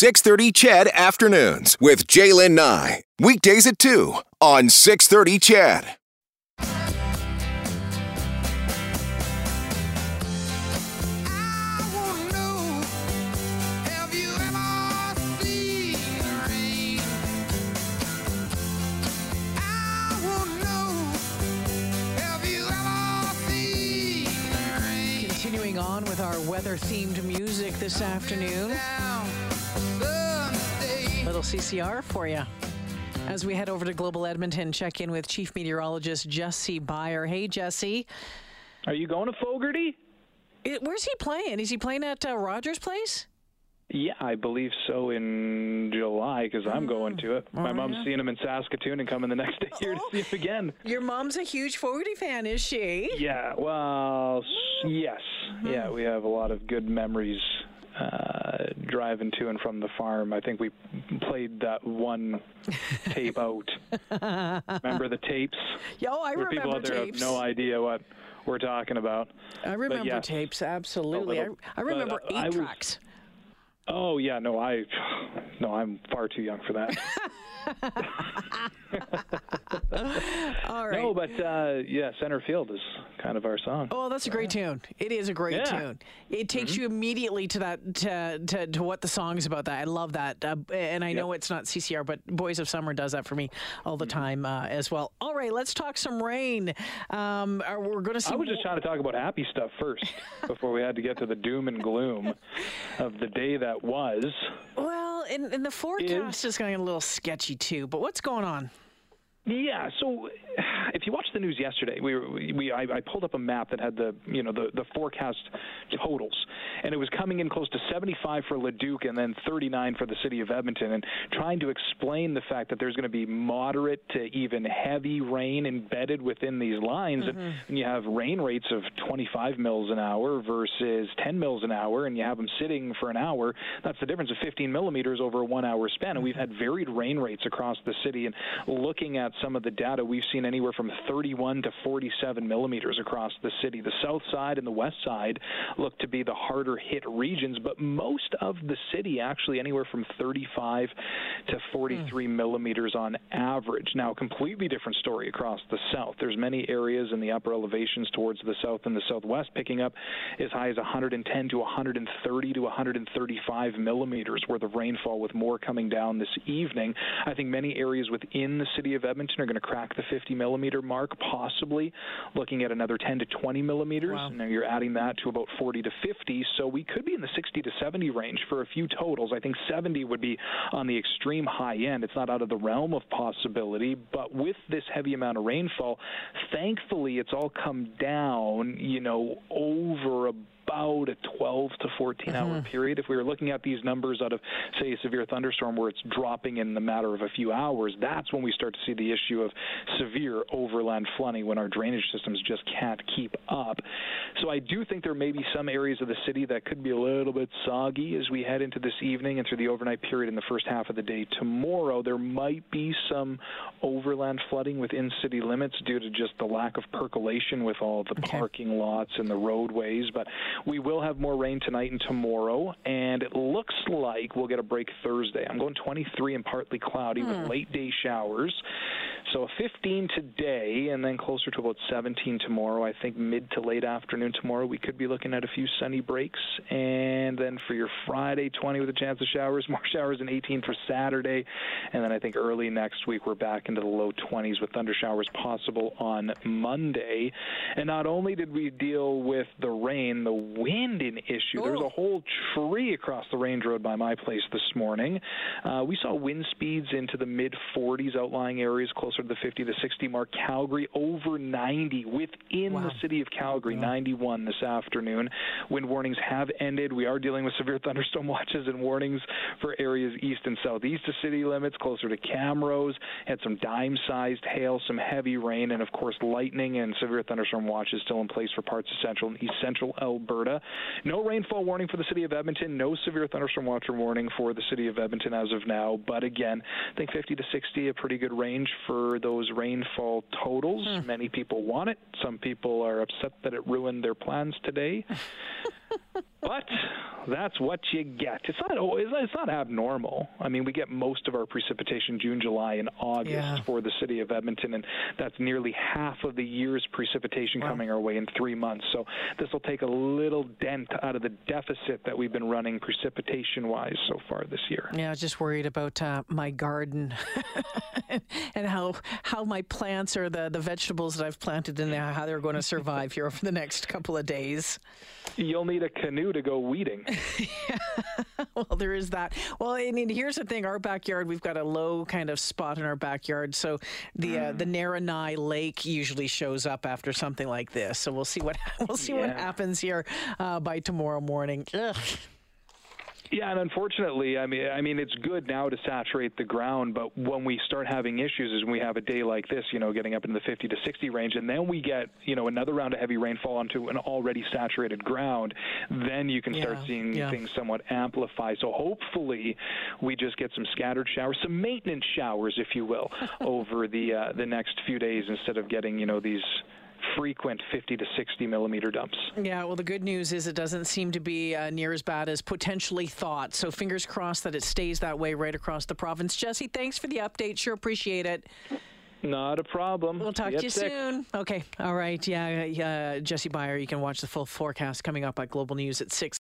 630 CHED Afternoons with Jaylen Nye. Weekdays at 2 on 630 CHED. Continuing on with our weather themed music this afternoon. Little CCR for you. As we head over to Global Edmonton, check in with Chief Meteorologist Jesse Beyer. Hey, Jesse. Are you going to Fogerty? It, where's he playing? Is he playing at uh, Rogers Place? Yeah, I believe so in July because I'm going to it. My Oh, mom's yeah? seeing him in Saskatoon and coming the next day here to Oh. see him again. Your mom's a huge Fogerty fan, is she? Yeah, well, yes. Yeah, we have a lot of good memories uh, driving to and from the farm. I think we played that one tape out. Remember the tapes? Yo, I Where people remember out there tapes. have no idea what we're talking about. I remember tapes, absolutely. little- I, I remember eight tracks. Oh yeah, no, I, no, I'm far too young for that. All right. No, but uh, yeah, center field is kind of our song. Oh, that's a great tune. It is a great Yeah. Mm-hmm. tune. It takes you immediately to that to, to, to what the song's about. That I love that, uh, and I know it's not CCR, but Boys of Summer does that for me all the Mm-hmm. time uh, as well. All right, let's talk some rain. Um, we're going to see. I was just trying to talk about happy stuff first before we had to get to the doom and gloom of the day that was. well, and, and the forecast is going a little sketchy too. But what's going on? Yeah, so if you watched the news yesterday, we, were, we I, I pulled up a map that had the you know the the forecast totals, and it was coming in close to 75 for Leduc and then 39 for the city of Edmonton, and trying to explain the fact that there's going to be moderate to even heavy rain embedded within these lines, and, mm-hmm. and you have rain rates of 25 mils an hour versus 10 mils an hour, and you have them sitting for an hour. That's the difference of 15 millimeters over a one-hour span, and we've had varied rain rates across the city. And looking at some of the data, we've seen anywhere from 31 to 47 millimeters across the city. The south side and the west side look to be the harder hit regions, but most of the city actually anywhere from 35 to 43 hmm. millimeters on average. Now, completely different story across the south. There's many areas in the upper elevations towards the south and the southwest picking up as high as 110 to 130 to 135 millimeters worth of rainfall, with more coming down this evening. I think many areas within the city of Edmonton are going to crack the 50 millimeter mark, possibly looking at another 10 to 20 millimeters. Wow. Now you're adding that to about 40 to 50, so we could be in the 60 to 70 range for a few totals. I think 70 would be on the extreme high end. It's not out of the realm of possibility, but with this heavy amount of rainfall, thankfully it's all come down, you know, over about a 12 to 14 hour mm-hmm. period. If we were looking at these numbers out of, say, a severe thunderstorm where it's dropping in the matter of a few hours, that's when we start to see the issue of severe overland flooding when our drainage systems just can't keep up. So I do think there may be some areas of the city that could be a little bit soggy as we head into this evening and through the overnight period in the first half of the day. Tomorrow, there might be some overland flooding within city limits due to just the lack of percolation with all the parking lots and the roadways. But we will have more rain tonight and tomorrow, and it looks like we'll get a break Thursday. I'm going 23 and partly cloudy with hmm. late day showers. So a 15 today, and then closer to about 17 tomorrow. I think mid to late afternoon tomorrow, we could be looking at a few sunny breaks. And then for your Friday, 20 with a chance of showers, more showers, and 18 for Saturday. And then I think early next week, we're back into the low 20s with thunder showers possible on Monday. And not only did we deal with the rain, the wind in issue. There's Oh. a whole tree across the range road by my place this morning. Uh, we saw wind speeds into the mid 40s, outlying areas closer to the 50 to 60 mark. Calgary over 90 within Wow. the city of Calgary, 91 this afternoon. Wind warnings have ended. We are dealing with severe thunderstorm watches and warnings for areas east and southeast of city limits, closer to Camrose. Had some dime-sized hail, some heavy rain, and of course lightning and severe thunderstorm watches still in place for parts of central and east central Alberta. No rainfall warning for the city of Edmonton. No severe thunderstorm watch or warning for the city of Edmonton as of now. But again, I think 50 to 60 a pretty good range for those rainfall totals. Hmm. Many people want it. Some people are upset that it ruined their plans today. but that's what you get. It's not it's not abnormal. I mean, we get most of our precipitation June, July, and August Yeah. for the city of Edmonton, and that's nearly half of the year's precipitation coming our way in three months. So this will take a little dent out of the deficit that we've been running precipitation-wise so far this year. Yeah, I was just worried about uh, my garden and how how my plants or the, the vegetables that I've planted in there, how they're going to survive here over the next couple of days. You'll need a canoe to go weeding. Well, there is that. Well, I mean, here's the thing: our backyard, we've got a low kind of spot in our backyard, so the uh, the Narranai Lake usually shows up after something like this. So we'll see what we'll see what happens here uh, by tomorrow morning. Ugh. Yeah, and unfortunately, I mean, I mean, it's good now to saturate the ground, but when we start having issues, is when we have a day like this, you know, getting up into the 50 to 60 range, and then we get, you know, another round of heavy rainfall onto an already saturated ground, then you can start seeing yeah. things somewhat amplify. So hopefully, we just get some scattered showers, some maintenance showers, if you will, over the uh, the next few days instead of getting, you know, these frequent 50 to 60 millimeter dumps. Yeah, well, the good news is it doesn't seem to be uh, near as bad as potentially thought. So fingers crossed that it stays that way right across the province. Jesse, thanks for the update. Sure appreciate it. Not a problem. We'll talk to you soon. Okay. All right. Yeah. Uh, Jesse Beyer, you can watch the full forecast coming up at Global News at 6.